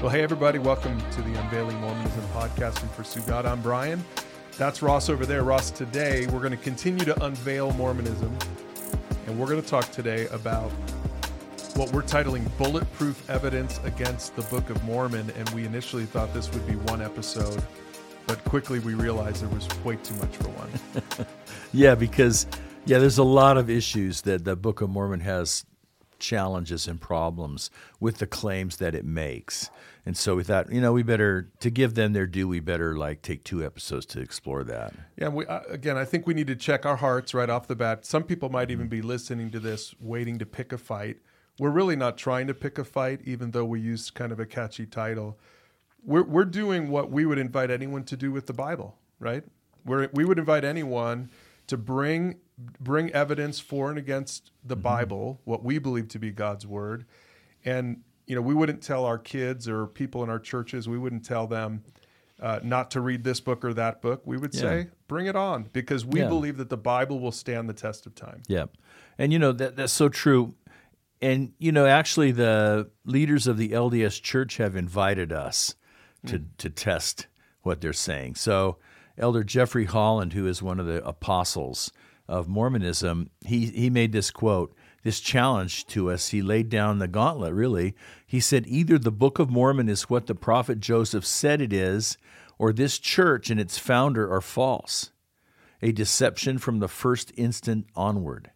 Well, hey, everybody, welcome to the Unveiling Mormonism podcast and Pursue God. I'm Brian. That's Ross over there. Ross, today we're going to continue to unveil Mormonism, and we're going to talk today about what we're titling Bulletproof Evidence Against the Book of Mormon. And we initially thought this would be one episode, but quickly we realized there was way too much for one. yeah, because, yeah, there's a lot of issues that the Book of Mormon has challenges and problems with the claims that it makes. And so we thought, you know, we better to give them their due. We better like take two episodes to explore that. Yeah, we uh, again, I think we need to check our hearts right off the bat. Some people might even be listening to this waiting to pick a fight. We're really not trying to pick a fight, even though we use kind of a catchy title. We're we're doing what we would invite anyone to do with the Bible, right? We're, we would invite anyone to bring bring evidence for and against the mm-hmm. Bible, what we believe to be God's word, and you know, we wouldn't tell our kids or people in our churches, we wouldn't tell them uh, not to read this book or that book. We would yeah. say, bring it on, because we yeah. believe that the Bible will stand the test of time. Yeah, and you know that that's so true. And you know, actually, the leaders of the LDS Church have invited us to mm. to test what they're saying. So, Elder Jeffrey Holland, who is one of the apostles of Mormonism, he he made this quote this challenge to us. He laid down the gauntlet, really. He said, either the Book of Mormon is what the prophet Joseph said it is, or this church and its founder are false, a deception from the first instant onward.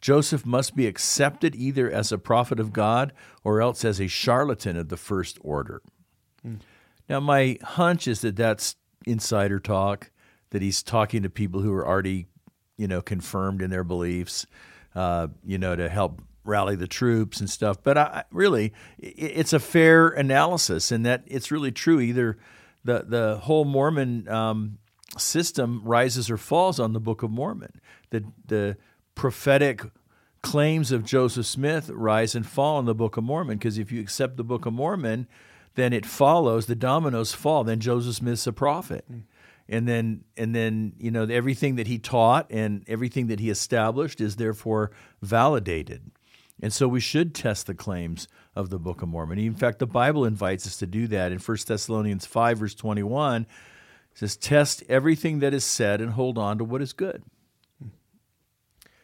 Joseph must be accepted either as a prophet of God or else as a charlatan of the first order. Mm. Now, my hunch is that that's insider talk, that he's talking to people who are already, you know, confirmed in their beliefs uh, you know, to help rally the troops and stuff. But I, really, it's a fair analysis, and that it's really true. Either the the whole Mormon um, system rises or falls on the Book of Mormon. The the prophetic claims of Joseph Smith rise and fall in the Book of Mormon because if you accept the Book of Mormon, then it follows the dominoes fall. Then Joseph Smith's a prophet. Mm and then and then you know everything that he taught and everything that he established is therefore validated. And so we should test the claims of the book of mormon. In fact the bible invites us to do that. In 1 thessalonians 5 verse 21 it says test everything that is said and hold on to what is good.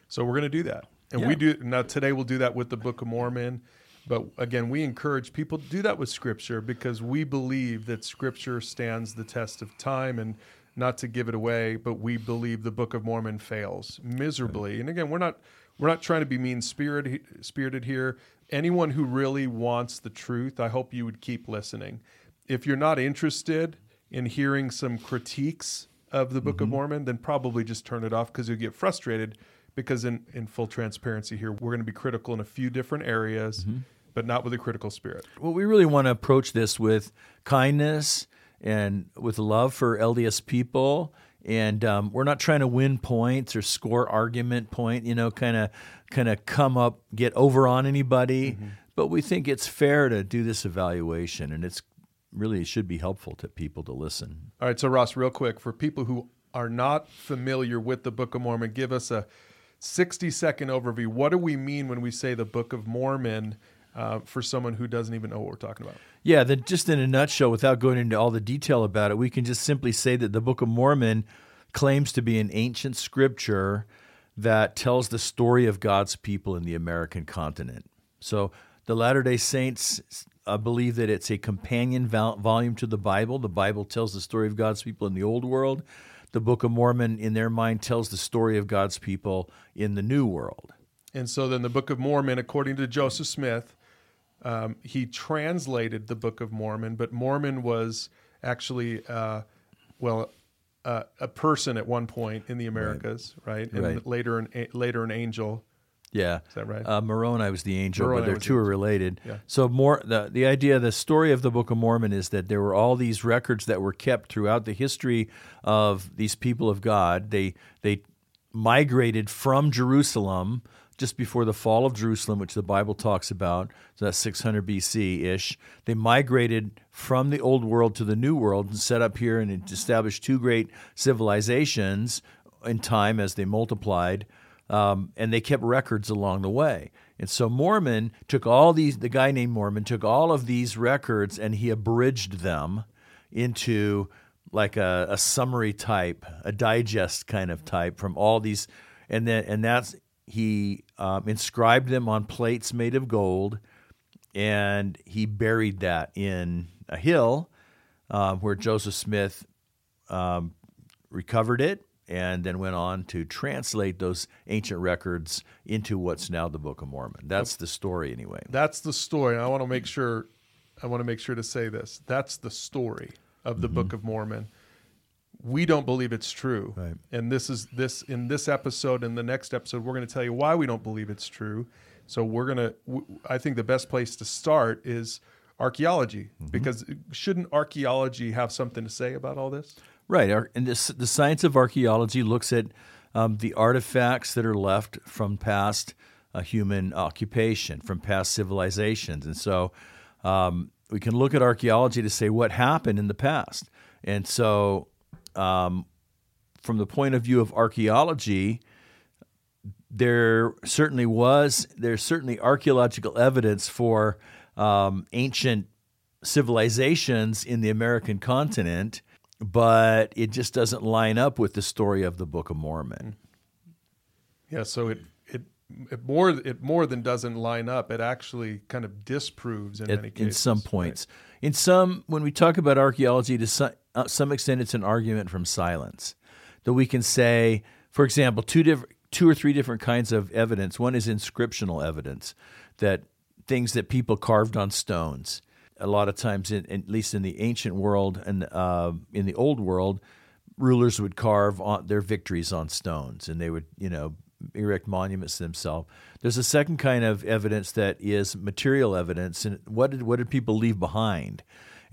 So we're going to do that. And yeah. we do now today we'll do that with the book of mormon but again, we encourage people to do that with Scripture because we believe that Scripture stands the test of time and not to give it away, but we believe the Book of Mormon fails miserably. And again, we're not we're not trying to be mean spirited spirited here. Anyone who really wants the truth, I hope you would keep listening. If you're not interested in hearing some critiques of the Book mm-hmm. of Mormon, then probably just turn it off because you'll get frustrated. Because in, in full transparency here, we're going to be critical in a few different areas. Mm-hmm but not with a critical spirit. Well, we really want to approach this with kindness and with love for LDS people. And um, we're not trying to win points or score argument point, you know, kind of kind of come up, get over on anybody. Mm-hmm. But we think it's fair to do this evaluation, and it's really it should be helpful to people to listen. All right, so Ross, real quick, for people who are not familiar with the Book of Mormon, give us a 60 second overview. What do we mean when we say the Book of Mormon? Uh, for someone who doesn't even know what we're talking about. Yeah, just in a nutshell, without going into all the detail about it, we can just simply say that the Book of Mormon claims to be an ancient scripture that tells the story of God's people in the American continent. So the Latter day Saints uh, believe that it's a companion vol- volume to the Bible. The Bible tells the story of God's people in the Old World. The Book of Mormon, in their mind, tells the story of God's people in the New World. And so then the Book of Mormon, according to Joseph Smith, um, he translated the Book of Mormon, but Mormon was actually, uh, well, uh, a person at one point in the Americas, right? right? And right. later, an later an angel. Yeah, is that right? Uh, Moroni was the angel, Moroni but they're two are related. Yeah. So more the the idea, the story of the Book of Mormon is that there were all these records that were kept throughout the history of these people of God. They they migrated from Jerusalem just before the fall of Jerusalem, which the Bible talks about, so that's 600 BC ish. They migrated from the old world to the new world and set up here and established two great civilizations in time as they multiplied. Um, and they kept records along the way. And so Mormon took all these, the guy named Mormon took all of these records and he abridged them into like a, a summary type, a digest kind of type from all these, and then and that's he um, inscribed them on plates made of gold, and he buried that in a hill uh, where Joseph Smith um, recovered it and then went on to translate those ancient records into what's now the Book of Mormon. That's the story, anyway. That's the story. And I want to make sure I want to make sure to say this. That's the story of the mm-hmm. Book of Mormon. We don't believe it's true. Right. And this is this in this episode and the next episode we're going to tell you why we don't believe it's true. So we're going to I think the best place to start is archaeology mm-hmm. because shouldn't archaeology have something to say about all this? Right. And this, the science of archaeology looks at um, the artifacts that are left from past uh, human occupation, from past civilizations. And so um, we can look at archaeology to say what happened in the past. And so, um, from the point of view of archaeology, there certainly was, there's certainly archaeological evidence for um, ancient civilizations in the American continent but it just doesn't line up with the story of the Book of Mormon. Yeah, so it it, it more it more than doesn't line up. It actually kind of disproves in it, many cases. In some points, right? in some when we talk about archaeology, to some, uh, some extent, it's an argument from silence. That we can say, for example, two different two or three different kinds of evidence. One is inscriptional evidence that things that people carved on stones a lot of times, in, at least in the ancient world and uh, in the old world, rulers would carve their victories on stones, and they would, you know, erect monuments to themselves. There's a second kind of evidence that is material evidence, and what did what did people leave behind?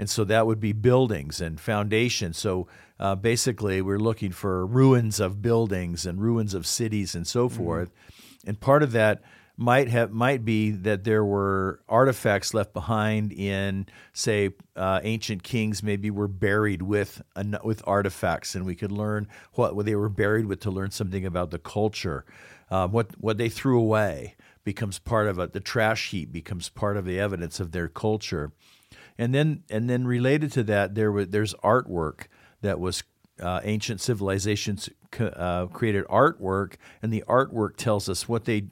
And so that would be buildings and foundations. So uh, basically, we're looking for ruins of buildings and ruins of cities and so mm-hmm. forth. Mm-hmm. And part of that might have might be that there were artifacts left behind in say uh, ancient kings maybe were buried with with artifacts and we could learn what, what they were buried with to learn something about the culture um, what what they threw away becomes part of it the trash heap becomes part of the evidence of their culture and then and then related to that there was there's artwork that was uh, ancient civilizations uh, created artwork, and the artwork tells us what they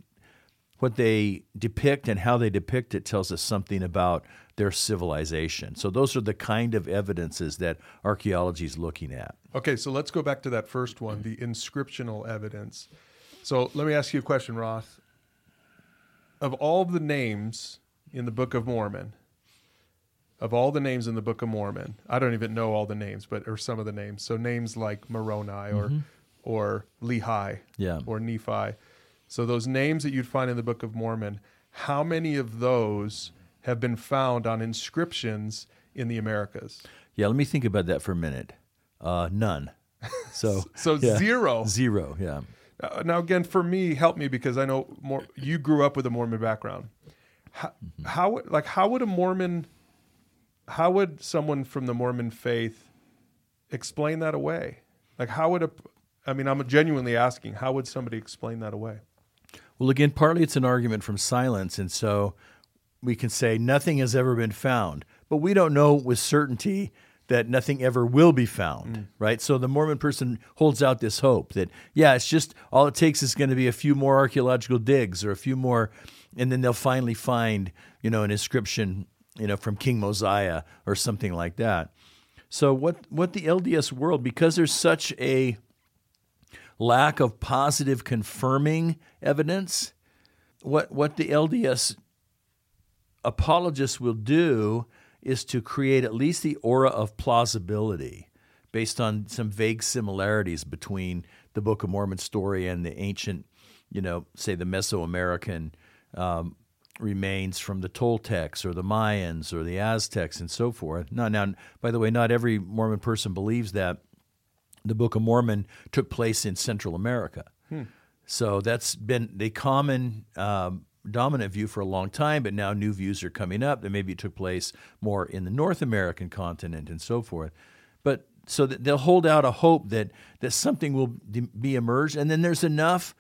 what they depict and how they depict it tells us something about their civilization. So those are the kind of evidences that archaeology is looking at. Okay, so let's go back to that first one, the inscriptional evidence. So let me ask you a question, Ross. Of all the names in the Book of Mormon, of all the names in the Book of Mormon, I don't even know all the names, but or some of the names. So names like Moroni or mm-hmm. or Lehi yeah. or Nephi so those names that you'd find in the Book of Mormon, how many of those have been found on inscriptions in the Americas? Yeah, let me think about that for a minute. Uh, none. So so yeah. zero. Zero. Yeah. Uh, now again, for me, help me because I know more. You grew up with a Mormon background. How, mm-hmm. how like how would a Mormon, how would someone from the Mormon faith explain that away? Like how would a, I mean, I'm genuinely asking, how would somebody explain that away? Well, again, partly it's an argument from silence. And so we can say nothing has ever been found, but we don't know with certainty that nothing ever will be found, mm. right? So the Mormon person holds out this hope that, yeah, it's just all it takes is going to be a few more archaeological digs or a few more, and then they'll finally find, you know, an inscription, you know, from King Mosiah or something like that. So what what the LDS world, because there's such a lack of positive confirming evidence, what, what the LDS apologists will do is to create at least the aura of plausibility based on some vague similarities between the Book of Mormon story and the ancient, you know, say the Mesoamerican um, remains from the Toltecs or the Mayans or the Aztecs and so forth. Now, now, by the way, not every Mormon person believes that the Book of Mormon took place in Central America. Hmm. So that's been the common um, dominant view for a long time, but now new views are coming up that maybe it took place more in the North American continent and so forth. But so that they'll hold out a hope that that something will be emerged, and then there's enough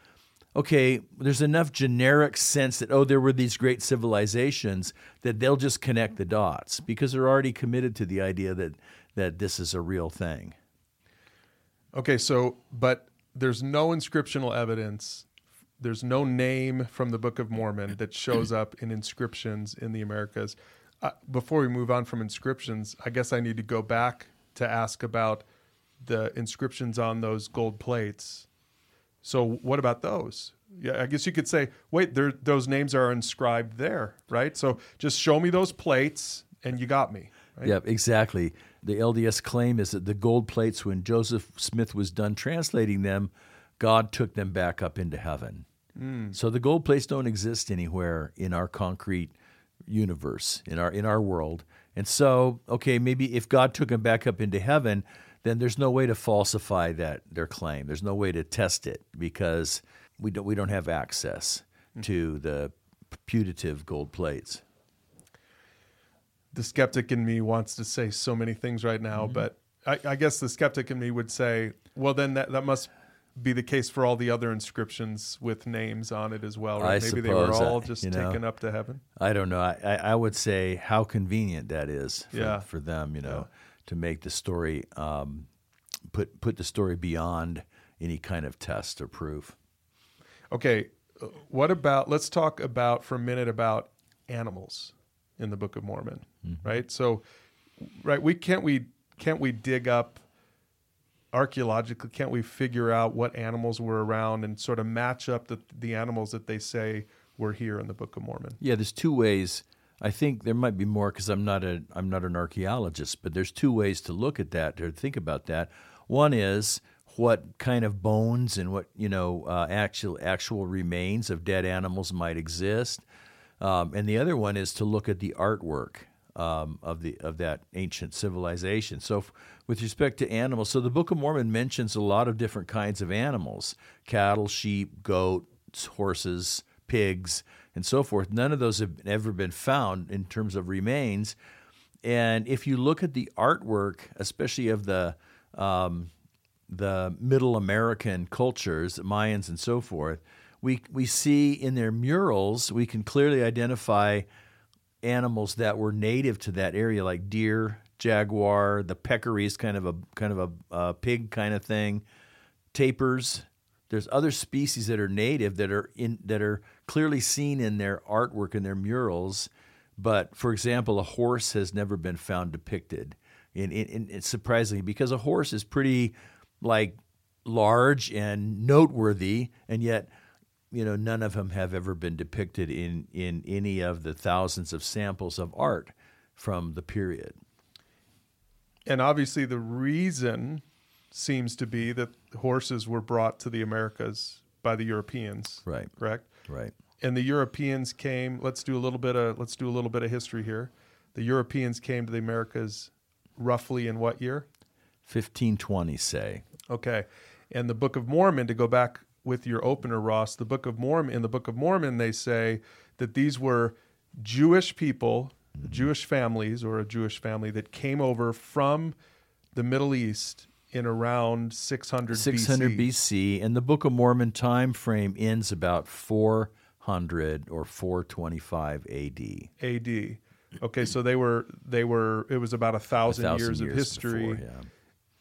okay, there's enough generic sense that, oh, there were these great civilizations that they'll just connect the dots because they're already committed to the idea that, that this is a real thing. Okay, so, but there's no inscriptional evidence. There's no name from the Book of Mormon that shows up in inscriptions in the Americas. Uh, before we move on from inscriptions, I guess I need to go back to ask about the inscriptions on those gold plates. So, what about those? Yeah, I guess you could say, wait, there, those names are inscribed there, right? So, just show me those plates, and you got me. Right? Yep, exactly. The LDS claim is that the gold plates, when Joseph Smith was done translating them, God took them back up into heaven. Mm. So the gold plates don't exist anywhere in our concrete universe, in our in our world. And so, okay, maybe if God took them back up into heaven, then there's no way to falsify that their claim. There's no way to test it because we don't we don't have access mm. to the putative gold plates the skeptic in me wants to say so many things right now, mm-hmm. but I, I, guess the skeptic in me would say, well, then that, that must be the case for all the other inscriptions with names on it as well. Right? I Maybe they were all I, just know, taken up to heaven. I don't know. I, I would say how convenient that is for, yeah. for them, you know, yeah. To make the story, um, put, put the story beyond any kind of test or proof. Okay. Uh, what about, let's talk about for a minute about animals in the Book of Mormon, mm-hmm. right? So, right, we can't we can't we dig up archaeologically? Can't we figure out what animals were around and sort of match up the the animals that they say were here in the Book of Mormon? Yeah, there's two ways. I think there might be more because I'm not a I'm not an archaeologist, but there's two ways to look at that or think about that. One is what kind of bones and what you know uh, actual actual remains of dead animals might exist. Um, and the other one is to look at the artwork um, of the of that ancient civilization. So, f- with respect to animals, so the Book of Mormon mentions a lot of different kinds of animals: cattle, sheep, goats, horses, pigs, and so forth. None of those have ever been found in terms of remains. And if you look at the artwork, especially of the um, the Middle American cultures, Mayans and so forth, we, we see in their murals, we can clearly identify animals that were native to that area, like deer, jaguar, the peccaries, kind of a kind of a, a pig kind of thing, tapirs. There's other species that are native that are in that are clearly seen in their artwork and their murals. But for example, a horse has never been found depicted. In, in, in surprisingly, because a horse is pretty like large and noteworthy, and yet you know, none of them have ever been depicted in, in any of the thousands of samples of art from the period. And obviously, the reason seems to be that horses were brought to the Americas by the Europeans. Right. Correct. Right. And the Europeans came. Let's do a little bit of let's do a little bit of history here. The Europeans came to the Americas roughly in what year? 1520, say. Okay. And the Book of Mormon, to go back with your opener, Ross, the Book of Mormon. In the Book of Mormon, they say that these were Jewish people, mm-hmm. Jewish families, or a Jewish family that came over from the Middle East in around 600 600 BC. BC. And the Book of Mormon time frame ends about 400 or 425 AD. AD. Okay, so they were they were it was about a thousand, a thousand years, years, of history, before,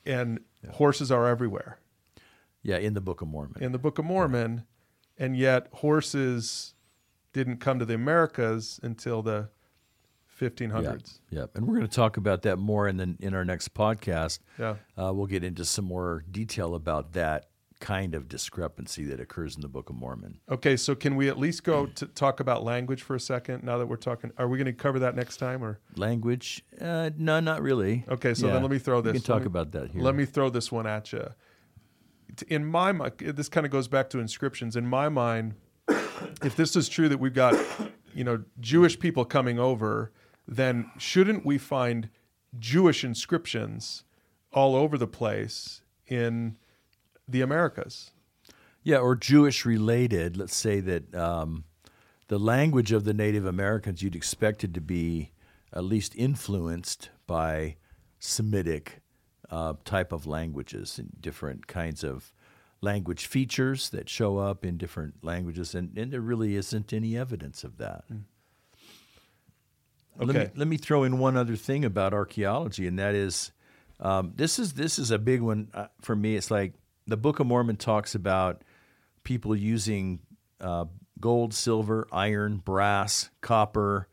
yeah. and yeah. horses are everywhere. Yeah, in the Book of Mormon. In the Book of Mormon, yeah. and yet horses didn't come to the Americas until the 1500s. Yeah, and we're going to talk about that more in the, in our next podcast. Yeah, uh, we'll get into some more detail about that kind of discrepancy that occurs in the Book of Mormon. Okay, so can we at least go to talk about language for a second? Now that we're talking, are we going to cover that next time or language? Uh, no, not really. Okay, so yeah. then let me throw this. We can talk me, about that here. Let me throw this one at you in my mind, this kind of goes back to inscriptions. In my mind, if this is true that we've got, you know, Jewish people coming over, then shouldn't we find Jewish inscriptions all over the place in the Americas? Yeah, or Jewish related. Let's say that um, the language of the Native Americans you'd expected to be at least influenced by Semitic uh, type of languages and different kinds of language features that show up in different languages, and, and there really isn't any evidence of that. Okay. Let, me, let me throw in one other thing about archaeology, and that is um, this is this is a big one uh, for me. It's like the Book of Mormon talks about people using uh, gold, silver, iron, brass, copper,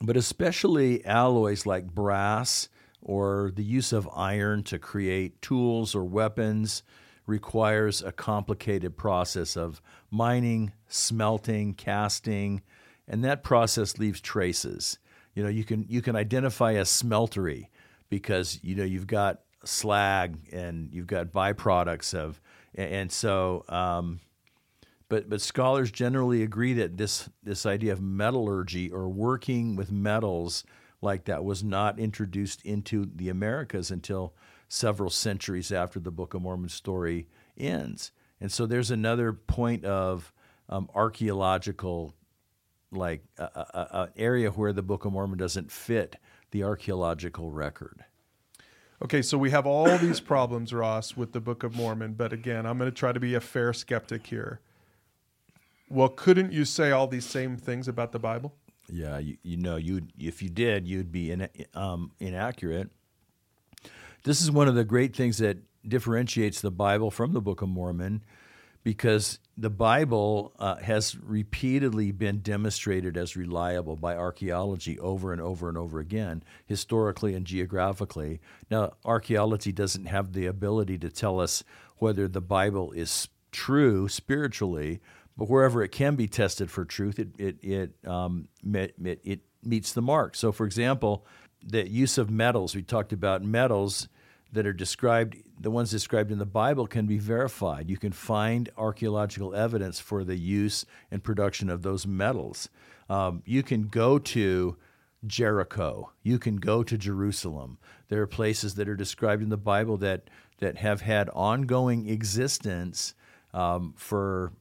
but especially alloys like brass or the use of iron to create tools or weapons requires a complicated process of mining, smelting, casting, and that process leaves traces. You know, you can you can identify a smeltery because you know you've got slag and you've got byproducts of, and so. Um, but but scholars generally agree that this this idea of metallurgy or working with metals like that was not introduced into the Americas until several centuries after the Book of Mormon story ends. And so there's another point of um, archaeological, like an area where the Book of Mormon doesn't fit the archaeological record. Okay, so we have all these problems, Ross, with the Book of Mormon. But again, I'm going to try to be a fair skeptic here. Well, couldn't you say all these same things about the Bible? Yeah, you, you know, you if you did, you'd be in, um, inaccurate. This is one of the great things that differentiates the Bible from the Book of Mormon, because the Bible uh, has repeatedly been demonstrated as reliable by archaeology over and over and over again, historically and geographically. Now, archaeology doesn't have the ability to tell us whether the Bible is true spiritually but wherever it can be tested for truth, it it it, um, it, it meets the mark. So, for example, the use of metals. We talked about metals that are described. The ones described in the Bible can be verified. You can find archaeological evidence for the use and production of those metals. Um, you can go to Jericho. You can go to Jerusalem. There are places that are described in the Bible that that have had ongoing existence um, for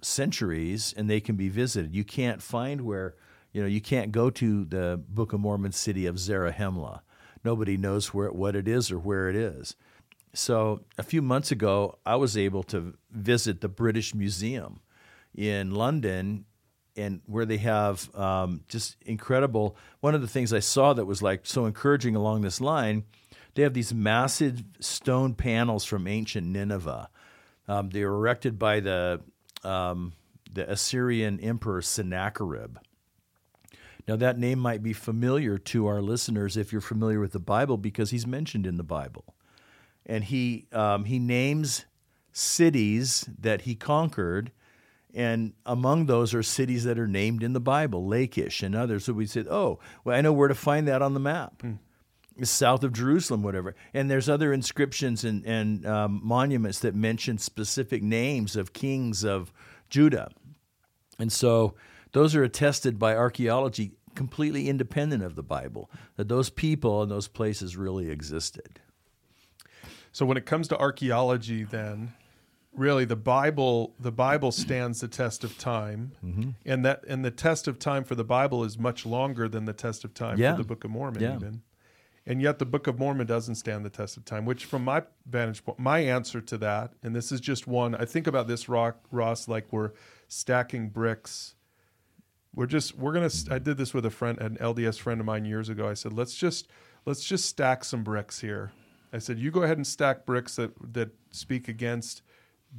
centuries and they can be visited. You can't find where, you know, you can't go to the Book of Mormon city of Zarahemla. Nobody knows where what it is or where it is. So a few months ago, I was able to visit the British Museum in London, and where they have um, just incredible. One of the things I saw that was like so encouraging along this line, they have these massive stone panels from ancient Nineveh. Um, they were erected by the um, the Assyrian emperor Sennacherib. Now, that name might be familiar to our listeners if you're familiar with the Bible because he's mentioned in the Bible. And he, um, he names cities that he conquered, and among those are cities that are named in the Bible, Lachish and others. So we said, oh, well, I know where to find that on the map. Hmm. South of Jerusalem, whatever. And there's other inscriptions and, and um, monuments that mention specific names of kings of Judah. And so those are attested by archaeology completely independent of the Bible, that those people and those places really existed. So when it comes to archaeology, then really the Bible the Bible stands the test of time, mm-hmm. and that and the test of time for the Bible is much longer than the test of time yeah. for the Book of Mormon. Yeah. Even and yet the Book of Mormon doesn't stand the test of time. Which, from my vantage point, my answer to that, and this is just one. I think about this rock, Ross, like we're stacking bricks. We're just we're gonna. I did this with a friend, an LDS friend of mine years ago. I said, let's just let's just stack some bricks here. I said, you go ahead and stack bricks that that speak against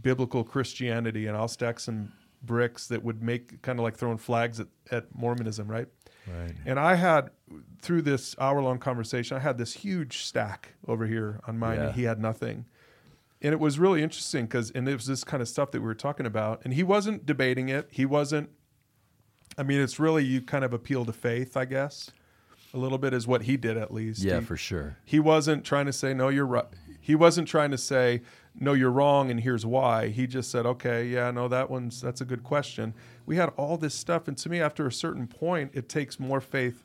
biblical Christianity, and I'll stack some bricks that would make kind of like throwing flags at, at Mormonism, right? Right. And I had through this hour long conversation, I had this huge stack over here on mine, Yeah. and he had nothing. And it was really interesting because, and it was this kind of stuff that we were talking about, and he wasn't debating it. He wasn't. I mean, it's really you kind of appeal to faith, I guess, a little bit is what he did at least. Yeah, He- for sure. he wasn't trying to say no you're right he wasn't trying to say no you're wrong and here's why. He just said okay yeah no that one's that's a good question. We had all this stuff and to me after a certain point it takes more faith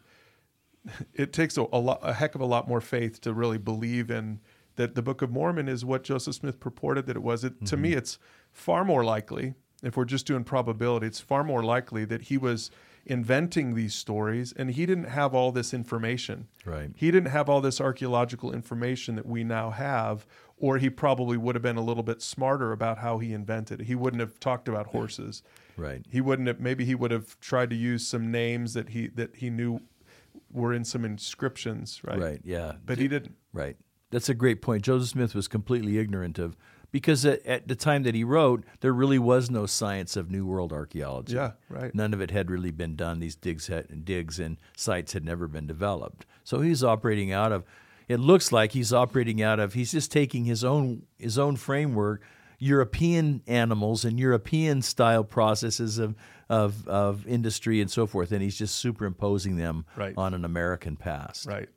it takes a, a, lot, a heck of a lot more faith to really believe in that the book of mormon is what joseph smith purported that it was. It, to me mm-hmm. it's far more likely if we're just doing probability it's far more likely that he was inventing these stories, and he didn't have all this information. Right. He didn't have all this archaeological information that we now have, or he probably would have been a little bit smarter about how he invented it. He wouldn't have talked about horses. Right. He wouldn't have. Maybe he would have tried to use some names that he that he knew were in some inscriptions. Right. Right. Yeah. But he didn't. Right. That's a great point. Joseph Smith was completely ignorant of because at, at, the time that he wrote, there really was no science of New World archaeology. Yeah, right. None of it had really been done. These digs had, digs and sites had never been developed. So he's operating out of. It looks like he's operating out of. He's just taking his own his own framework, European animals and European style processes of of, of industry and so forth, and he's just superimposing them Right. on an American past. Right.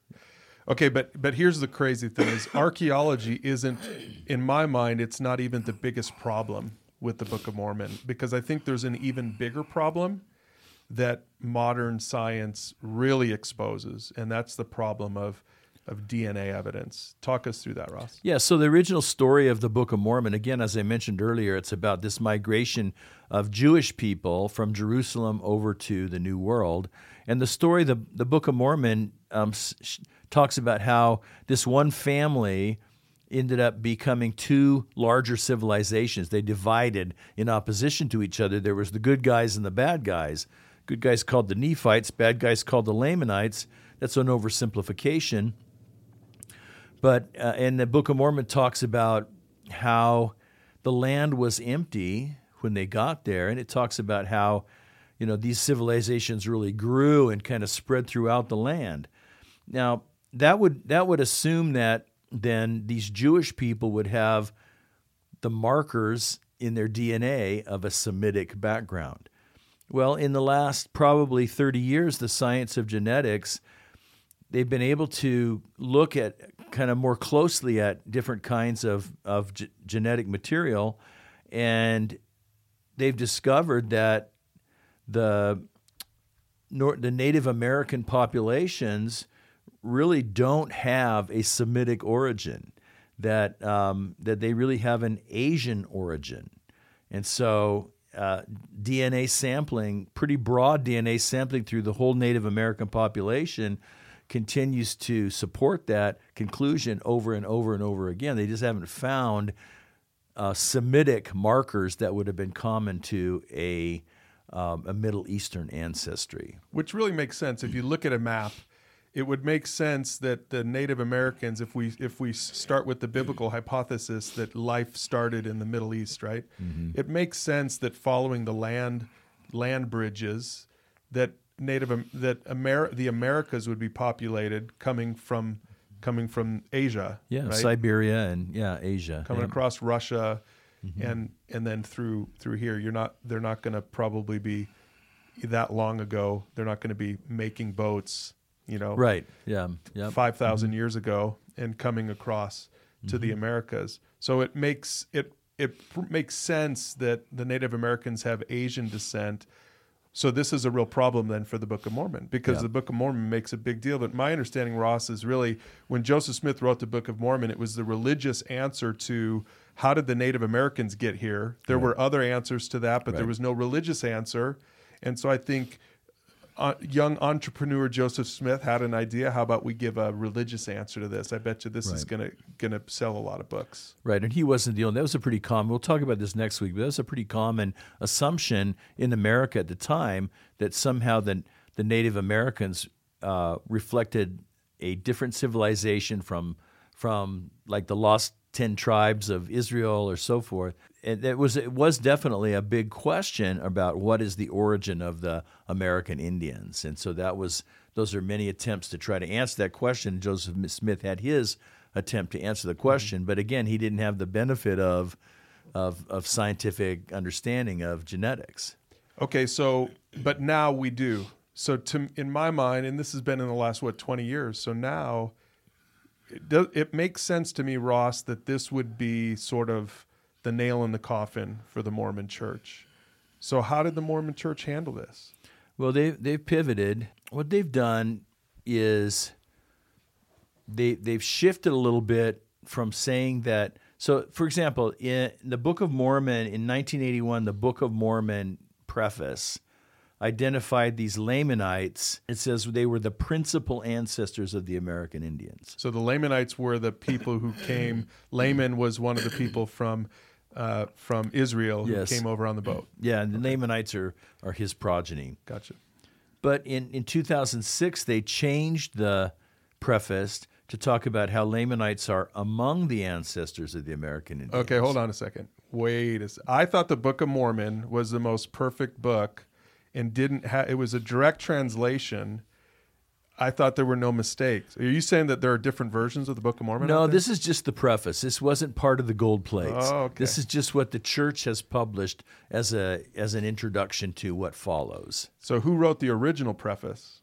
Okay, but but here's the crazy thing: is archaeology isn't, in my mind, it's not even the biggest problem with the Book of Mormon because I think there's an even bigger problem that modern science really exposes, and that's the problem of of DNA evidence. Talk us through that, Ross. Yeah, so the original story of the Book of Mormon, again, as I mentioned earlier, it's about this migration of Jewish people from Jerusalem over to the New World. And the story, the, the Book of Mormon, um, talks about how this one family ended up becoming two larger civilizations. They divided in opposition to each other. There was the good guys and the bad guys. Good guys called the Nephites, bad guys called the Lamanites. That's an oversimplification. But uh, and the Book of Mormon talks about how the land was empty when they got there, and it talks about how you know these civilizations really grew and kind of spread throughout the land. Now that would that would assume that then these Jewish people would have the markers in their DNA of a Semitic background. Well, in the last probably 30 years, the science of genetics they've been able to look at kind of more closely at different kinds of, of genetic material. And they've discovered that the nor- the Native American populations really don't have a Semitic origin that um, that they really have an Asian origin. And so uh, DNA sampling pretty broad DNA sampling through the whole Native American population continues to support that conclusion over and over and over again. They just haven't found uh, Semitic markers that would have been common to a, um, a Middle Eastern ancestry. which really makes sense if you look at a map it would make sense that the native americans if we if we start with the biblical hypothesis that life started in the middle east right it makes sense that following the land land bridges that native that Amer- the americas would be populated coming from coming from asia Yeah, right? Siberia and yeah, Asia. coming And- across Russia, mm-hmm. and and then through through here. You're not. They're not going to probably be that long ago. They're not going to be making boats. You know, Right. Yeah. Yeah. five mm-hmm. years ago, and coming across to the mm-hmm. Americas. So it makes it it pr- makes sense that the Native Americans have Asian descent. So this is a real problem then for the Book of Mormon because Yeah. the Book of Mormon makes a big deal. But my understanding, Ross, is really when Joseph Smith wrote the Book of Mormon, it was the religious answer to how did the Native Americans get here. There were other answers to that, but there was no religious answer. And so I think uh, young entrepreneur Joseph Smith had an idea. How about we give a religious answer to this? I bet you this is gonna gonna sell a lot of books. Right, and he wasn't the only. That was a pretty common. We'll talk about this next week, but that was a pretty common assumption in America at the time that somehow the the Native Americans uh, reflected a different civilization from from like the lost ten tribes of Israel or so forth. And it was it was definitely a big question about what is the origin of the American Indians, and so that was those are many attempts to try to answer that question. Joseph Smith had his attempt to answer the question, mm-hmm. but again, he didn't have the benefit of of, of scientific understanding of genetics. Okay, so but now we do. So to in my mind, and this has been in the last what twenty years. So now it does it makes sense to me, Ross, that this would be sort of the nail in the coffin for the Mormon Church. So how did the Mormon Church handle this? Well, they they've pivoted. What they've done is they they've shifted a little bit from saying that. So, for example, in the Book of Mormon in 1981, the Book of Mormon preface identified these Lamanites. It says they were the principal ancestors of the American Indians. So the Lamanites were the people who came. Laman was one of the people from uh, from Israel who Yes. came over on the boat. Yeah, and the Lamanites are, are his progeny. Gotcha. But in, in 2006, they changed the preface to talk about how Lamanites are among the ancestors of the American Indians. Okay, hold on a second. Wait a second. I thought the Book of Mormon was the most perfect book and didn't have it was a direct translation. I thought there were no mistakes. Are you saying that there are different versions of the Book of Mormon? No, this is just the preface. This wasn't part of the gold plates. Oh, okay. This is just what the church has published as a as an introduction to what follows. So who wrote the original preface?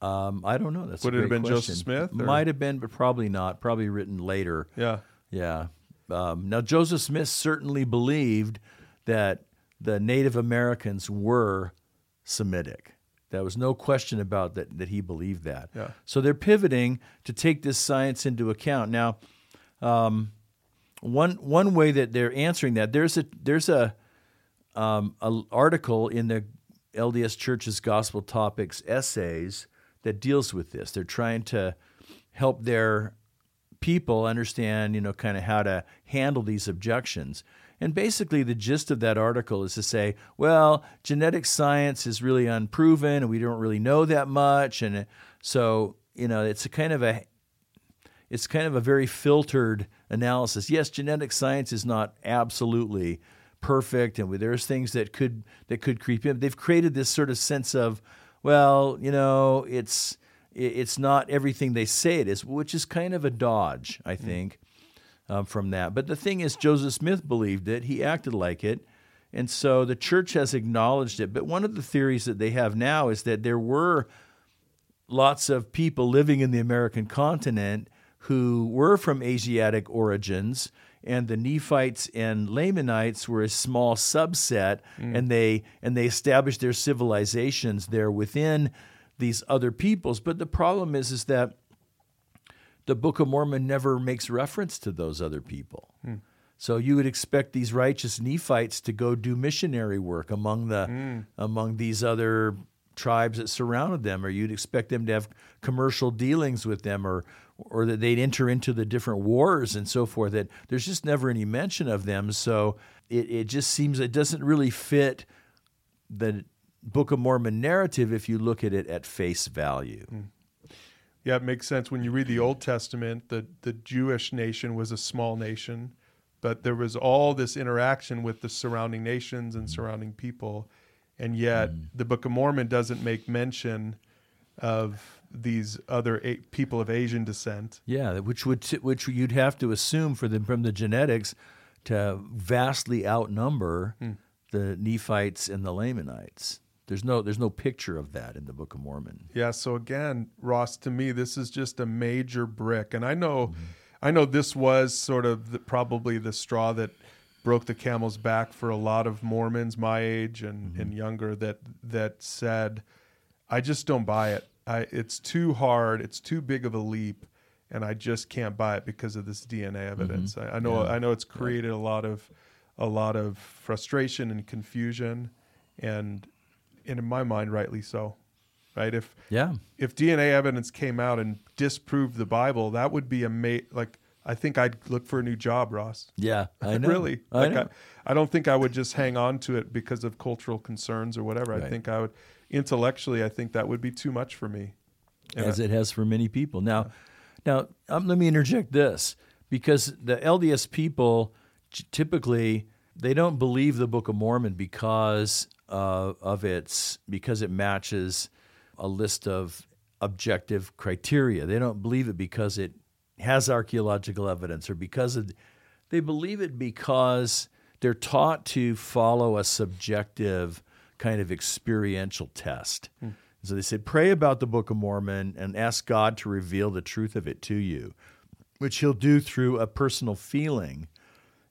Um, I don't know. That's a Would it have been Joseph. Smith, or- Might have been, but probably not. Probably written later. Yeah. Yeah. Um, now, Joseph Smith certainly believed that the Native Americans were Semitic. There was no question about that, that he believed that. Yeah. So they're pivoting to take this science into account. Now, um, one, one way that they're answering that, there's a, there's a, um, a article in the LDS Church's Gospel Topics essays that deals with this. They're trying to help their people understand, you know, kind of how to handle these objections. And basically, the gist of that article is to say, well, genetic science is really unproven, and we don't really know that much, and so you know, it's a kind of a it's kind of a very filtered analysis. Yes, genetic science is not absolutely perfect, and there's things that could that could creep in. They've created this sort of sense of, well, you know, it's it's not everything they say it is, which is kind of a dodge, I mm. think, um, from that. But the thing is, Joseph Smith believed it. He acted like it. And so the church has acknowledged it. But one of the theories that they have now is that there were lots of people living in the American continent who were from Asiatic origins, and the Nephites and Lamanites were a small subset, and they and they established their civilizations there within these other peoples. But the problem is, is that the Book of Mormon never makes reference to those other people. Hmm. So you would expect these righteous Nephites to go do missionary work among the hmm. among these other tribes that surrounded them, or you'd expect them to have commercial dealings with them, or or that they'd enter into the different wars and so forth. That there's just never any mention of them. So it, it just seems it doesn't really fit the Book of Mormon narrative if you look at it at face value. Hmm. Yeah, it makes sense. When you read the Old Testament, the, the Jewish nation was a small nation, but there was all this interaction with the surrounding nations and surrounding people. And yet, mm. the Book of Mormon doesn't make mention of these other a- people of Asian descent. Yeah, which would which you'd have to assume for them from the genetics to vastly outnumber hmm. the Nephites and the Lamanites. There's no there's no picture of that in the Book of Mormon. Yeah. So again, Ross, to me, this is just a major brick, and I know, mm-hmm. I know this was sort of the, probably the straw that broke the camel's back for a lot of Mormons my age and, mm-hmm. and younger that that said, I just don't buy it. I, it's too hard. It's too big of a leap, and I just can't buy it because of this DNA evidence. Mm-hmm. I, I know. I know it's created a lot of a lot of frustration and confusion, and and in my mind, rightly so. Right? If Yeah. if DNA evidence came out and disproved the Bible, that would be a ma- like I think I'd look for a new job, Ross. Yeah, I know. really, I like know. I, I don't think I would just hang on to it because of cultural concerns or whatever. I think I would intellectually. I think that would be too much for me. And as I- it has for many people. Now, now um, let me interject this because the LDS people typically they don't believe the Book of Mormon because uh, of its because it matches a list of objective criteria. They don't believe it because it has archaeological evidence or because of, they believe it because they're taught to follow a subjective kind of experiential test. So they said, pray about the Book of Mormon and ask God to reveal the truth of it to you, which He'll do through a personal feeling.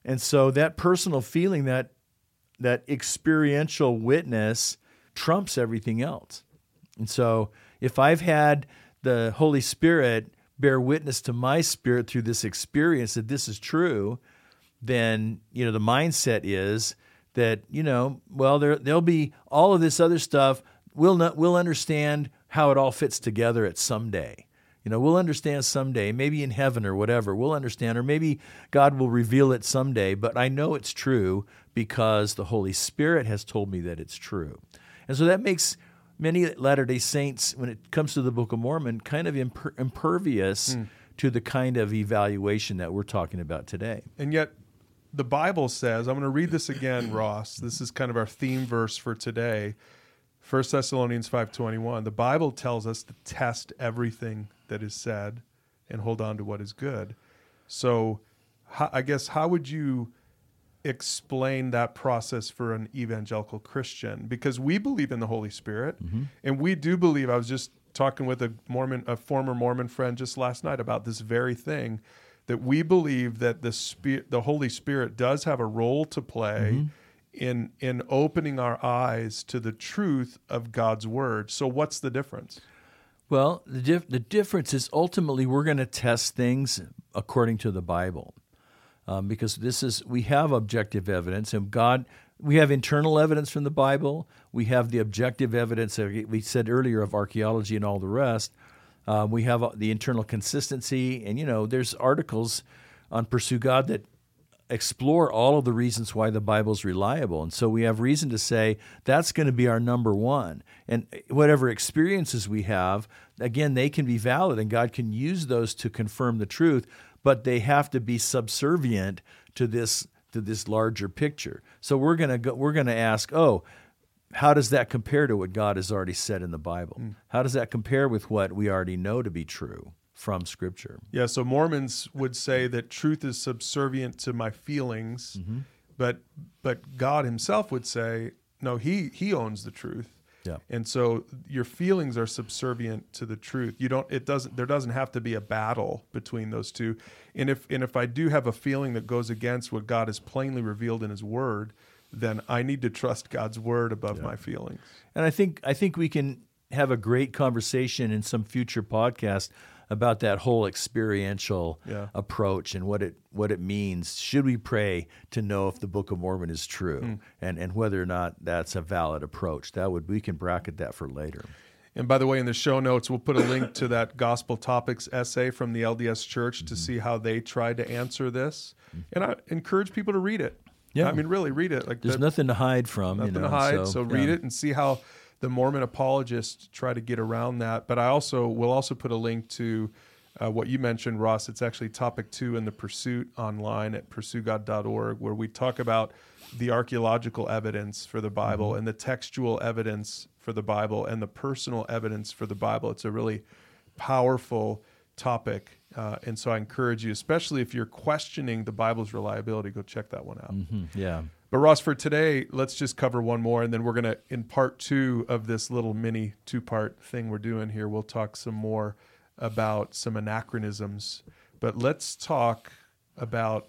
And so that personal feeling, that that experiential witness, trumps everything else. And so if I've had the Holy Spirit bear witness to my spirit through this experience that this is true, then you know the mindset is that you know well there there'll be all of this other stuff we'll not, we'll understand how it all fits together at some day. You know, we'll understand someday, maybe in heaven or whatever. We'll understand, or maybe God will reveal it someday. But I know it's true because the Holy Spirit has told me that it's true. And so that makes many Latter day Saints, when it comes to the Book of Mormon, kind of imper- impervious mm. to the kind of evaluation that we're talking about today. And yet, the Bible says, I'm going to read this again, Ross. This is kind of our theme verse for today. 1 Thessalonians 5:21. The Bible tells us to test everything that is said and hold on to what is good. So, I guess how would you explain that process for an evangelical Christian? Because we believe in the Holy Spirit, mm-hmm. and we do believe. I was just talking with a Mormon, a former Mormon friend, just last night about this very thing that we believe that the spirit, the Holy Spirit does have a role to play mm-hmm. In in opening our eyes to the truth of God's word. So what's the difference? Well, the dif- the difference is ultimately we're going to test things according to the Bible. Um, because this is we have objective evidence and God we have internal evidence from the Bible. We have the objective evidence that we said earlier of archaeology and all the rest. Um, we have uh, the internal consistency, and you know, there's articles on Pursue God that explore all of the reasons why the Bible is reliable. And so we have reason to say that's going to be our number one. And whatever experiences we have, again, they can be valid and God can use those to confirm the truth, but they have to be subservient to this to this larger picture. So we're going to go, we're going to ask, "Oh, how does that compare to what God has already said in the Bible? Mm. How does that compare with what we already know to be true from Scripture? Yeah, so Mormons would say that truth is subservient to my feelings, mm-hmm. but but God Himself would say, no, He He owns the truth. Yeah. And so your feelings are subservient to the truth. You don't it doesn't there doesn't have to be a battle between those two. And if and if I do have a feeling that goes against what God has plainly revealed in his word, then I need to trust God's word above yeah. my feelings. And I think I think we can have a great conversation in some future podcast about that whole experiential yeah. approach and what it what it means. Should we pray to know if the Book of Mormon is true mm. and and whether or not that's a valid approach? That would we can bracket that for later. And by the way, in the show notes, we'll put a link to that gospel topics essay from the LDS Church mm-hmm. to see how they tried to answer this. Mm-hmm. And I encourage people to read it. Yeah, I mean, really, read it. Like there's the, nothing to hide from. Nothing you know, to hide. So, so read yeah. it and see how the Mormon apologists try to get around that. But I also will also put a link to uh, what you mentioned, Ross. It's actually topic two in the Pursuit online at pursuegod.org, where we talk about the archaeological evidence for the Bible mm-hmm. and the textual evidence for the Bible and the personal evidence for the Bible. It's a really powerful topic. Uh, and so I encourage you, especially if you're questioning the Bible's reliability, go check that one out. Mm-hmm. Yeah. But Ross, for today, let's just cover one more, and then we're gonna, in part two of this little mini two-part thing we're doing here, we'll talk some more about some anachronisms. But let's talk about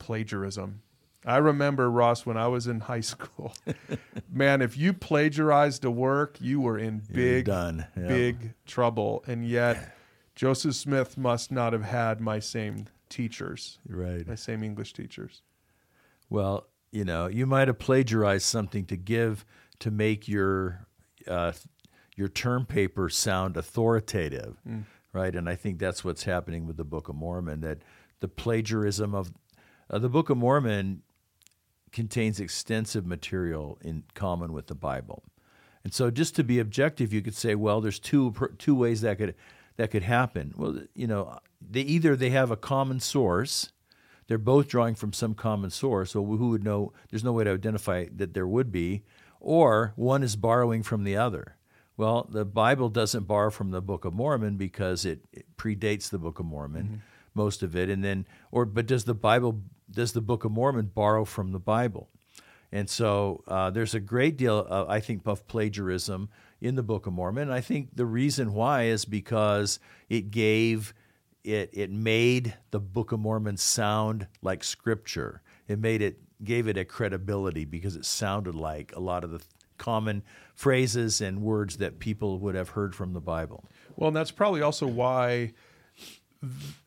plagiarism. I remember Ross when I was in high school. Man, if you plagiarized a work, you were in big, yeah. big trouble, and yet Joseph Smith must not have had my same teachers, right? My same English teachers. Well, you know, you might have plagiarized something to give to make your uh, your term paper sound authoritative, mm. right? And I think that's what's happening with the Book of Mormon. That the plagiarism of uh, the Book of Mormon contains extensive material in common with the Bible. And so, just to be objective, you could say, well, there's two two ways that could that could happen? Well, you know, they either they have a common source, they're both drawing from some common source, so who would know? There's no way to identify that there would be, or one is borrowing from the other. Well, the Bible doesn't borrow from the Book of Mormon because it, it predates the Book of Mormon, mm-hmm. most of it, and then or but does the Bible does the Book of Mormon borrow from the Bible? And so uh, there's a great deal, of, I think, of plagiarism in the Book of Mormon. I think the reason why is because it gave it it made the Book of Mormon sound like Scripture. It made it gave it a credibility because it sounded like a lot of the common phrases and words that people would have heard from the Bible. Well, and that's probably also why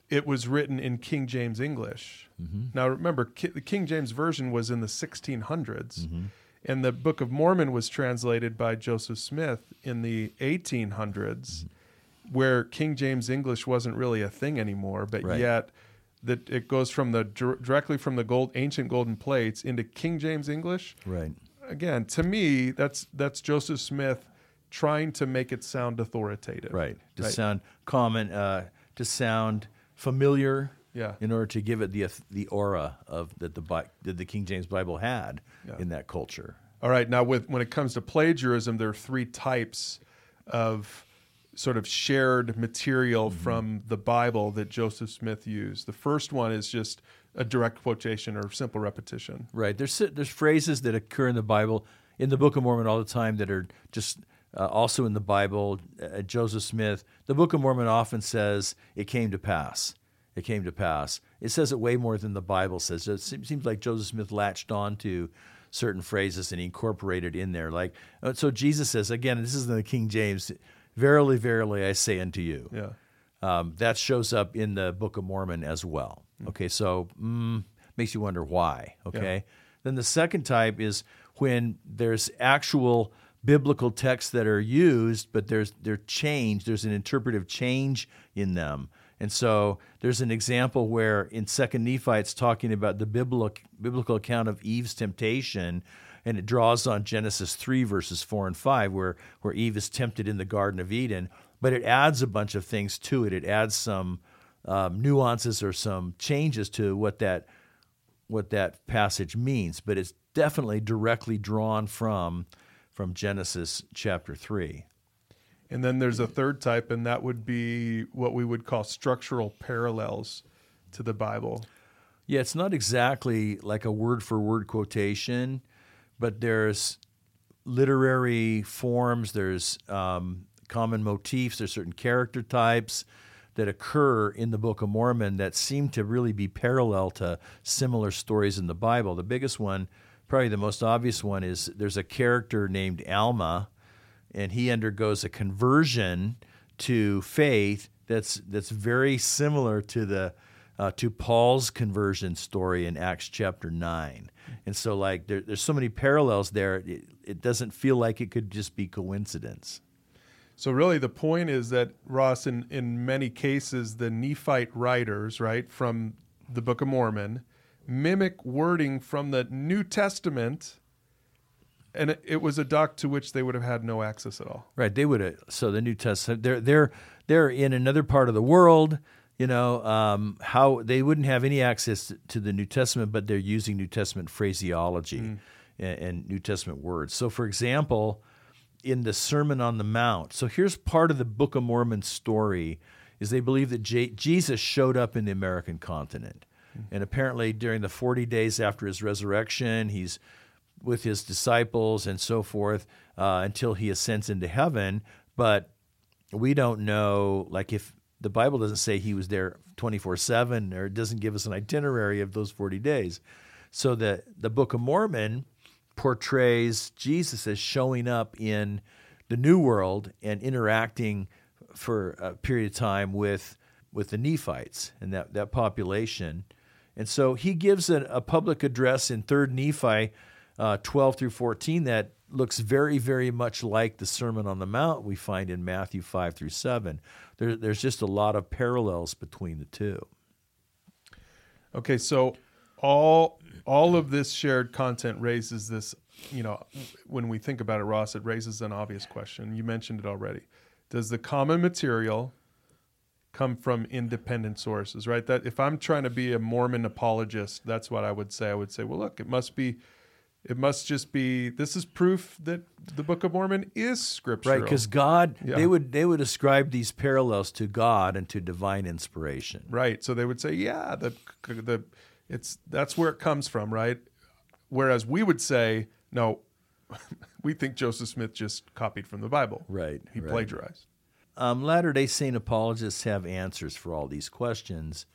it was written in King James English. Mm-hmm. Now, remember, the King James version was in the 1600s. Mm-hmm And the Book of Mormon was translated by Joseph Smith in the 1800s, where King James English wasn't really a thing anymore, but Right. yet that it goes from the dir- directly from the gold ancient golden plates into King James English. Right. Again, to me, that's that's Joseph Smith trying to make it sound authoritative. Right. To Right. sound common, uh, to sound familiar. Yeah. In order to give it the the aura of that the that the King James Bible had Yeah. in that culture. All right. Now, with when it comes to plagiarism, there are three types of sort of shared material from the Bible that Joseph Smith used. The first one is just a direct quotation or simple repetition. Right. There's there's phrases that occur in the Bible, in the Book of Mormon all the time that are just uh, also in the Bible. Uh, Joseph Smith, the Book of Mormon often says it came to pass. It came to pass. It says it way more than the Bible says. It seems like Joseph Smith latched on to certain phrases and he incorporated in there. Like uh, so, Jesus says again. This is in the King James. Verily, verily, I say unto you. Yeah. Um, that shows up in the Book of Mormon as well. Okay, so mm, makes you wonder why. Okay, then the second type is when there's actual biblical texts that are used, but there's they're changed. There's an interpretive change in them, and so there's an example where in Second Nephi it's talking about the biblical biblical account of Eve's temptation and it draws on Genesis 3, verses 4 and 5, where, where Eve is tempted in the Garden of Eden, but it adds a bunch of things to it. It adds some um, nuances or some changes to what that, what that passage means, but it's definitely directly drawn from, from Genesis chapter 3. And then there's a third type, and that would be what we would call structural parallels to the Bible. Yeah, it's not exactly like a word for word quotation, but there's literary forms, there's um, common motifs, there's certain character types that occur in the Book of Mormon that seem to really be parallel to similar stories in the Bible. The biggest one, probably the most obvious one, is there's a character named Alma, and he undergoes a conversion to faith that's that's very similar to the uh, to Paul's conversion story in Acts chapter nine. And so, like, there, there's so many parallels there. It, it doesn't feel like it could just be coincidence. So really, the point is that Ross, in in many cases, the Nephite writers, right, from the Book of Mormon, mimic wording from the New Testament, and it, it was a doc to which they would have had no access at all. Right? They would have. So the New Testament, they're they're they're in another part of the world. You know um, how they wouldn't have any access to the New Testament, but they're using New Testament phraseology and, and New Testament words. So, for example, in the Sermon on the Mount. So here's part of the Book of Mormon story: is they believe that J- Jesus showed up in the American continent, and apparently during the 40 days after his resurrection, he's with his disciples and so forth uh, until he ascends into heaven. But we don't know, like, if the Bible doesn't say he was there 24 7 or it doesn't give us an itinerary of those 40 days. So the, the Book of Mormon portrays Jesus as showing up in the New World and interacting for a period of time with, with the Nephites and that, that population. And so he gives a, a public address in 3rd Nephi uh, 12 through 14 that looks very, very much like the Sermon on the Mount we find in Matthew 5 through 7. There, there's just a lot of parallels between the two. Okay, so all all of this shared content raises this, you know, when we think about it, Ross, it raises an obvious question. You mentioned it already. Does the common material come from independent sources, right? That if I'm trying to be a Mormon apologist, that's what I would say. I would say, well, look, it must be it must just be this is proof that the Book of Mormon is scriptural. Right, because God, Yeah. they would they would ascribe these parallels to God and to divine inspiration. Right. So they would say, yeah, the the it's that's where it comes from, right? Whereas we would say, no, we think Joseph Smith just copied from the Bible. Right, He right. plagiarized. Um, Latter day Saint apologists have answers for all these questions.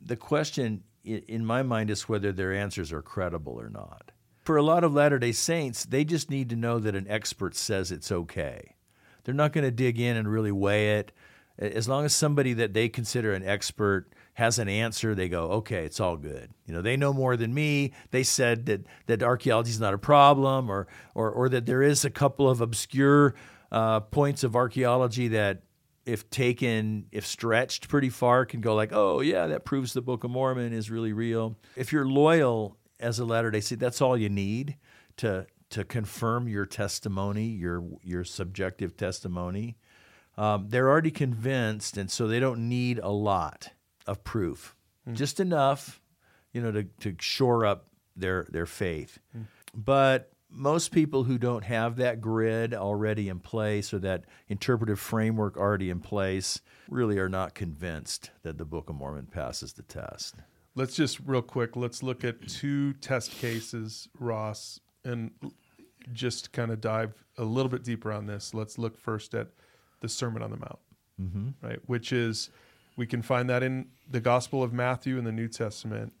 The question, in my mind, is whether their answers are credible or not. For a lot of Latter day Saints, they just need to know that an expert says it's okay. They're not going to dig in and really weigh it. as long as somebody that they consider an expert has an answer, they go, okay, it's all good. You know, they know more than me. They said that that archaeology is not a problem, or or or that there is a couple of obscure uh, points of archaeology that, if taken, if stretched pretty far, can go like, oh yeah, that proves the Book of Mormon is really real. If you're loyal as a Latter Day Saint, that's all you need to to confirm your testimony, your your subjective testimony. Um, they're already convinced, and so they don't need a lot of proof, mm. just enough, you know, to, to shore up their their faith. Mm. But most people who don't have that grid already in place or that interpretive framework already in place really are not convinced that the Book of Mormon passes the test. Let's just real quick, let's look at two test cases, Ross, and just kind of dive a little bit deeper on this. Let's look first at the Sermon on the Mount, mm-hmm. right? Which is we can find that in the Gospel of Matthew in the New Testament,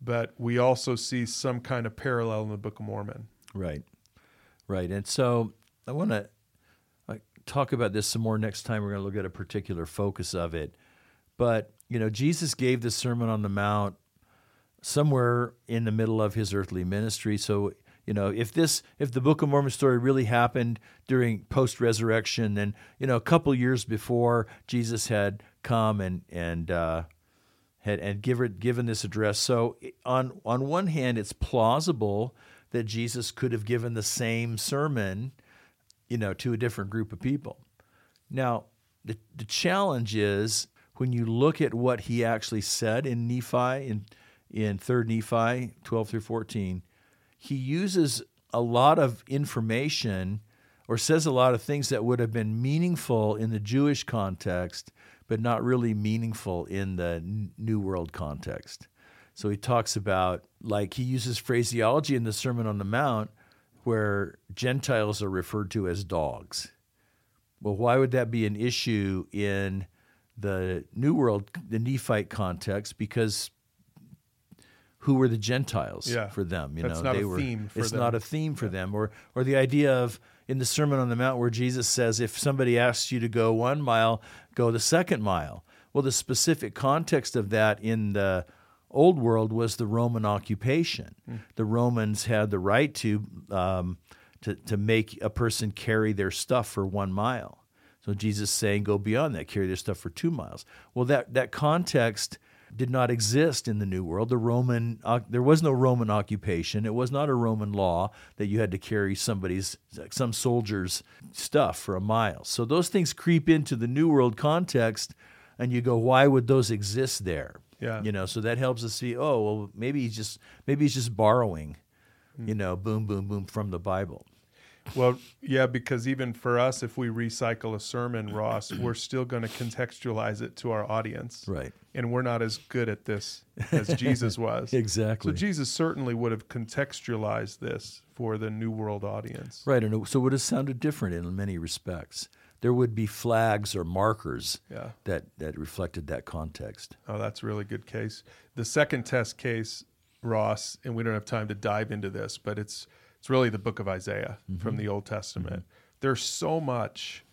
but we also see some kind of parallel in the Book of Mormon. Right, right. And so I want to talk about this some more next time. We're going to look at a particular focus of it. But, you know, Jesus gave the Sermon on the Mount somewhere in the middle of his earthly ministry. So you know, if this, if the Book of Mormon story really happened during post resurrection, then you know, a couple years before Jesus had come and and uh, had and given given this address. So on on one hand, it's plausible that Jesus could have given the same sermon, you know, to a different group of people. Now, the the challenge is when you look at what he actually said in Nephi in in Third Nephi twelve through fourteen he uses a lot of information or says a lot of things that would have been meaningful in the Jewish context, but not really meaningful in the New World context. So he talks about, like, he uses phraseology in the Sermon on the Mount where Gentiles are referred to as dogs. Well, why would that be an issue in the New World, the Nephite context? Because who were the Gentiles yeah. for them. You That's know, not they a were, theme it's them. not a theme for yeah. them. Or or the idea of in the Sermon on the Mount where Jesus says, if somebody asks you to go one mile, go the second mile. Well, the specific context of that in the old world was the Roman occupation. Mm. The Romans had the right to, um, to to make a person carry their stuff for one mile. So Jesus saying, go beyond that, carry their stuff for two miles. Well, that that context did not exist in the New World. The Roman uh, there was no Roman occupation. It was not a Roman law that you had to carry somebody's some soldier's stuff for a mile. So those things creep into the New World context, and you go, why would those exist there? Yeah, you know. So that helps us see. Oh, well, maybe he's just maybe he's just borrowing, mm. you know, boom, boom, boom from the Bible. Well, yeah, because even for us, if we recycle a sermon, Ross, we're still going to contextualize it to our audience. Right. And we're not as good at this as Jesus was. exactly. So Jesus certainly would have contextualized this for the New World audience. Right. And so it would have sounded different in many respects. There would be flags or markers yeah. that, that reflected that context. Oh, that's a really good case. The second test case, Ross, and we don't have time to dive into this, but it's it's really the book of Isaiah mm-hmm. from the Old Testament. Mm-hmm. There's so much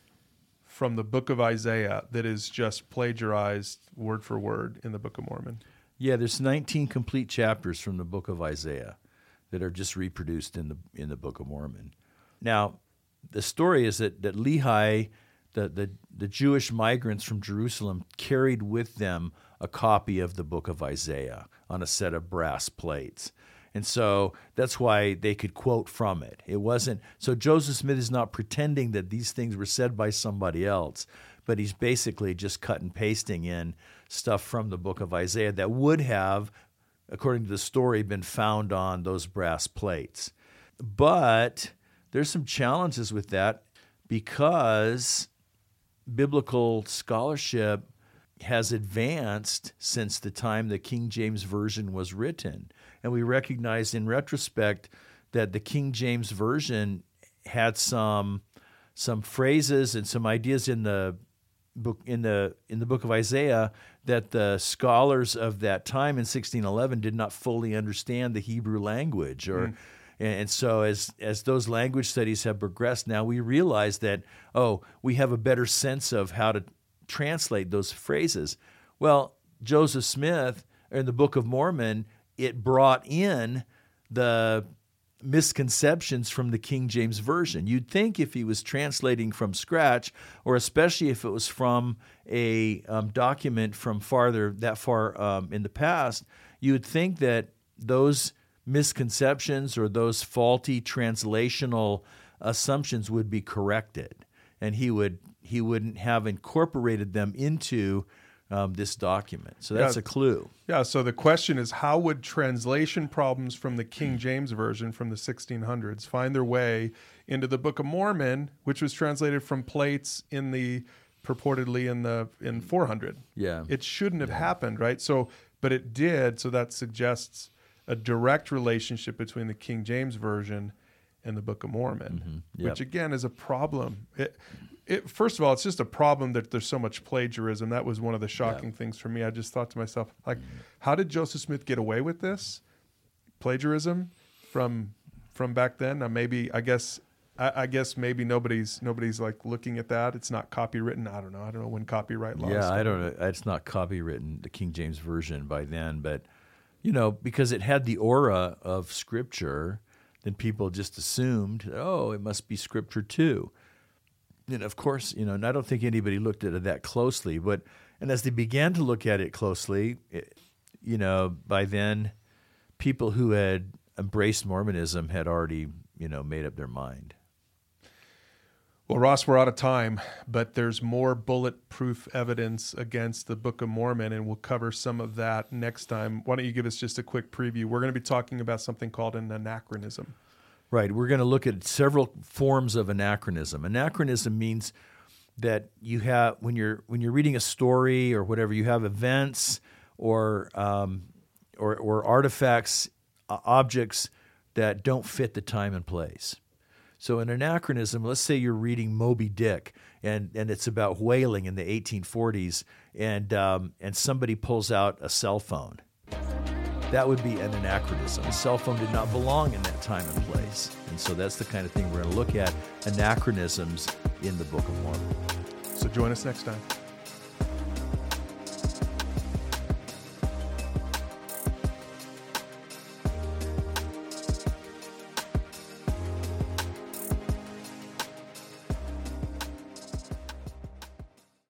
from the book of Isaiah that is just plagiarized word for word in the Book of Mormon. Yeah, there's 19 complete chapters from the book of Isaiah that are just reproduced in the in the Book of Mormon. Now, the story is that that Lehi, the the, the Jewish migrants from Jerusalem, carried with them a copy of the book of Isaiah on a set of brass plates. And so that's why they could quote from it. It wasn't so Joseph Smith is not pretending that these things were said by somebody else, but he's basically just cut and pasting in stuff from the book of Isaiah that would have, according to the story, been found on those brass plates. But there's some challenges with that because biblical scholarship has advanced since the time the King James Version was written and we recognize in retrospect that the King James version had some some phrases and some ideas in the book in the in the book of Isaiah that the scholars of that time in 1611 did not fully understand the Hebrew language or mm. and so as as those language studies have progressed now we realize that oh we have a better sense of how to translate those phrases. Well, Joseph Smith in the Book of Mormon, it brought in the misconceptions from the King James Version. You'd think if he was translating from scratch, or especially if it was from a um, document from farther that far um, in the past, you would think that those misconceptions or those faulty translational assumptions would be corrected, and he would he wouldn't have incorporated them into um, this document. So that's Yeah. a clue. Yeah, so the question is how would translation problems from the King hmm. James Version from the 1600s find their way into the Book of Mormon, which was translated from plates in the purportedly in the in hmm. 400? Yeah. It shouldn't have happened, right? So but it did, so that suggests a direct relationship between the King James Version and the Book of Mormon, mm-hmm. Yep. which again is a problem. It, it, first of all, it's just a problem that there's so much plagiarism. That was one of the shocking things for me. I just thought to myself, like, how did Joseph Smith get away with this plagiarism from from back then? Now, maybe I guess I, I guess maybe nobody's nobody's like looking at that. It's not copywritten. I don't know. I don't know when copyright laws. Yeah, I don't know. It's not copywritten, the King James Version by then, but you know, because it had the aura of scripture, then people just assumed, oh, it must be scripture too. And of course, you know, and I don't think anybody looked at it that closely, but and as they began to look at it closely, it, you know, by then people who had embraced Mormonism had already, you know, made up their mind. Well, Ross, we're out of time, but there's more bulletproof evidence against the Book of Mormon, and we'll cover some of that next time. Why don't you give us just a quick preview? We're going to be talking about something called an anachronism. Right. We're going to look at several forms of anachronism. Anachronism means that you have when you're when you're reading a story or whatever, you have events or um, or, or artifacts, uh, objects that don't fit the time and place. So an anachronism, let's say you're reading Moby Dick and, and it's about whaling in the 1840s and, um, and somebody pulls out a cell phone. That would be an anachronism. A cell phone did not belong in that time and place. And so that's the kind of thing we're going to look at anachronisms in the Book of Mormon. So join us next time.